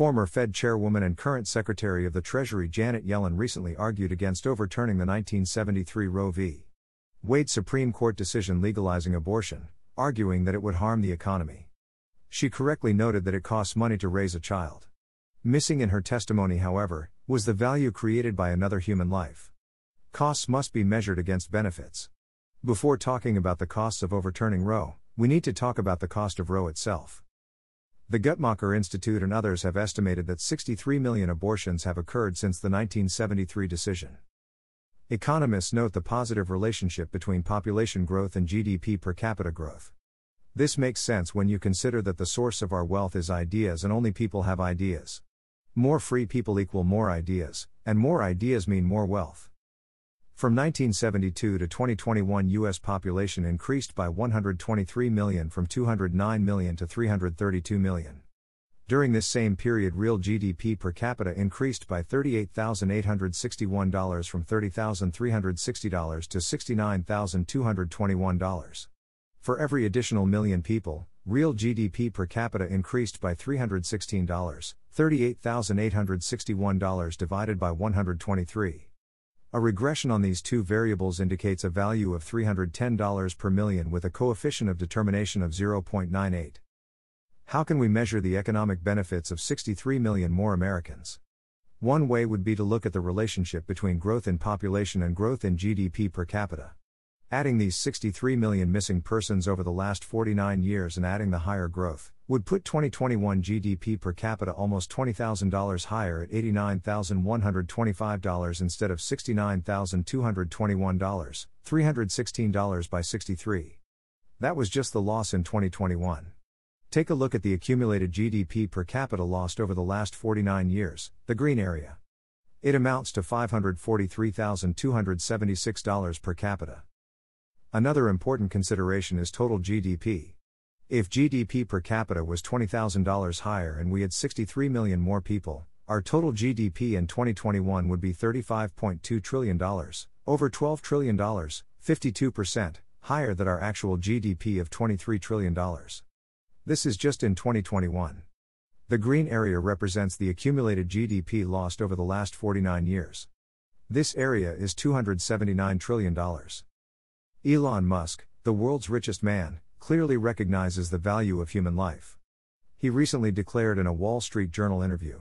Former Fed chairwoman and current Secretary of the Treasury Janet Yellen recently argued against overturning the 1973 Roe v. Wade Supreme Court decision legalizing abortion, arguing that it would harm the economy. She correctly noted that it costs money to raise a child. Missing in her testimony, however, was the value created by another human life. Costs must be measured against benefits. Before talking about the costs of overturning Roe, we need to talk about the cost of Roe itself. The Guttmacher Institute and others have estimated that 63 million abortions have occurred since the 1973 decision. Economists note the positive relationship between population growth and GDP per capita growth. This makes sense when you consider that the source of our wealth is ideas and only people have ideas. More free people equal more ideas, and more ideas mean more wealth. From 1972 to 2021, U.S. population increased by 123 million from 209 million to 332 million. During this same period, real GDP per capita increased by $38,861 from $30,360 to $69,221. For every additional million people, real GDP per capita increased by $316, $38,861 divided by 123. A regression on these two variables indicates a value of $310 per million with a coefficient of determination of 0.98. How can we measure the economic benefits of 63 million more Americans? One way would be to look at the relationship between growth in population and growth in GDP per capita. Adding these 63 million missing persons over the last 49 years and adding the higher growth would put 2021 GDP per capita almost $20,000 higher at $89,125 instead of $69,221, $316 by 63. That was just the loss in 2021. Take a look at the accumulated GDP per capita lost over the last 49 years, the green area. It amounts to $543,276 per capita. Another important consideration is total GDP. If GDP per capita was $20,000 higher and we had 63 million more people, our total GDP in 2021 would be $35.2 trillion, over $12 trillion, 52%, higher than our actual GDP of $23 trillion. This is just in 2021. The green area represents the accumulated GDP lost over the last 49 years. This area is $279 trillion. Elon Musk, the world's richest man, clearly recognizes the value of human life. He recently declared in a Wall Street Journal interview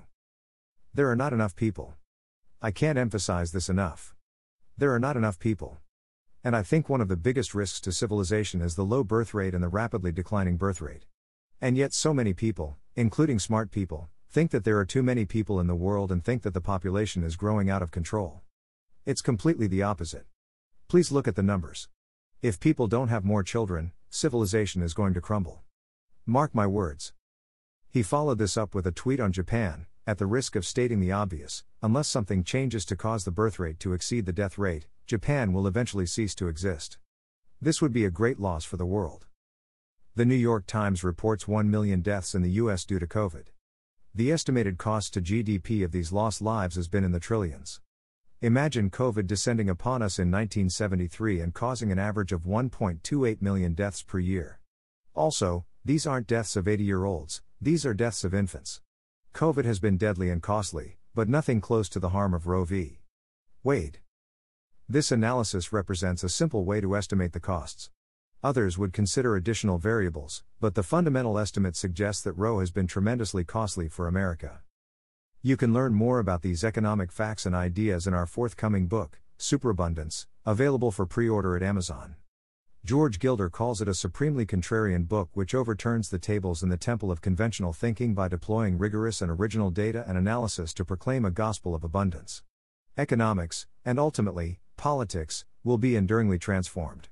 There are not enough people. I can't emphasize this enough. There are not enough people. And I think one of the biggest risks to civilization is the low birth rate and the rapidly declining birth rate. And yet, so many people, including smart people, think that there are too many people in the world and think that the population is growing out of control. It's completely the opposite. Please look at the numbers. If people don't have more children, civilization is going to crumble. Mark my words. He followed this up with a tweet on Japan, at the risk of stating the obvious unless something changes to cause the birth rate to exceed the death rate, Japan will eventually cease to exist. This would be a great loss for the world. The New York Times reports 1 million deaths in the U.S. due to COVID. The estimated cost to GDP of these lost lives has been in the trillions. Imagine COVID descending upon us in 1973 and causing an average of 1.28 million deaths per year. Also, these aren't deaths of 80 year olds, these are deaths of infants. COVID has been deadly and costly, but nothing close to the harm of Roe v. Wade. This analysis represents a simple way to estimate the costs. Others would consider additional variables, but the fundamental estimate suggests that Roe has been tremendously costly for America. You can learn more about these economic facts and ideas in our forthcoming book, Superabundance, available for pre order at Amazon. George Gilder calls it a supremely contrarian book which overturns the tables in the temple of conventional thinking by deploying rigorous and original data and analysis to proclaim a gospel of abundance. Economics, and ultimately, politics, will be enduringly transformed.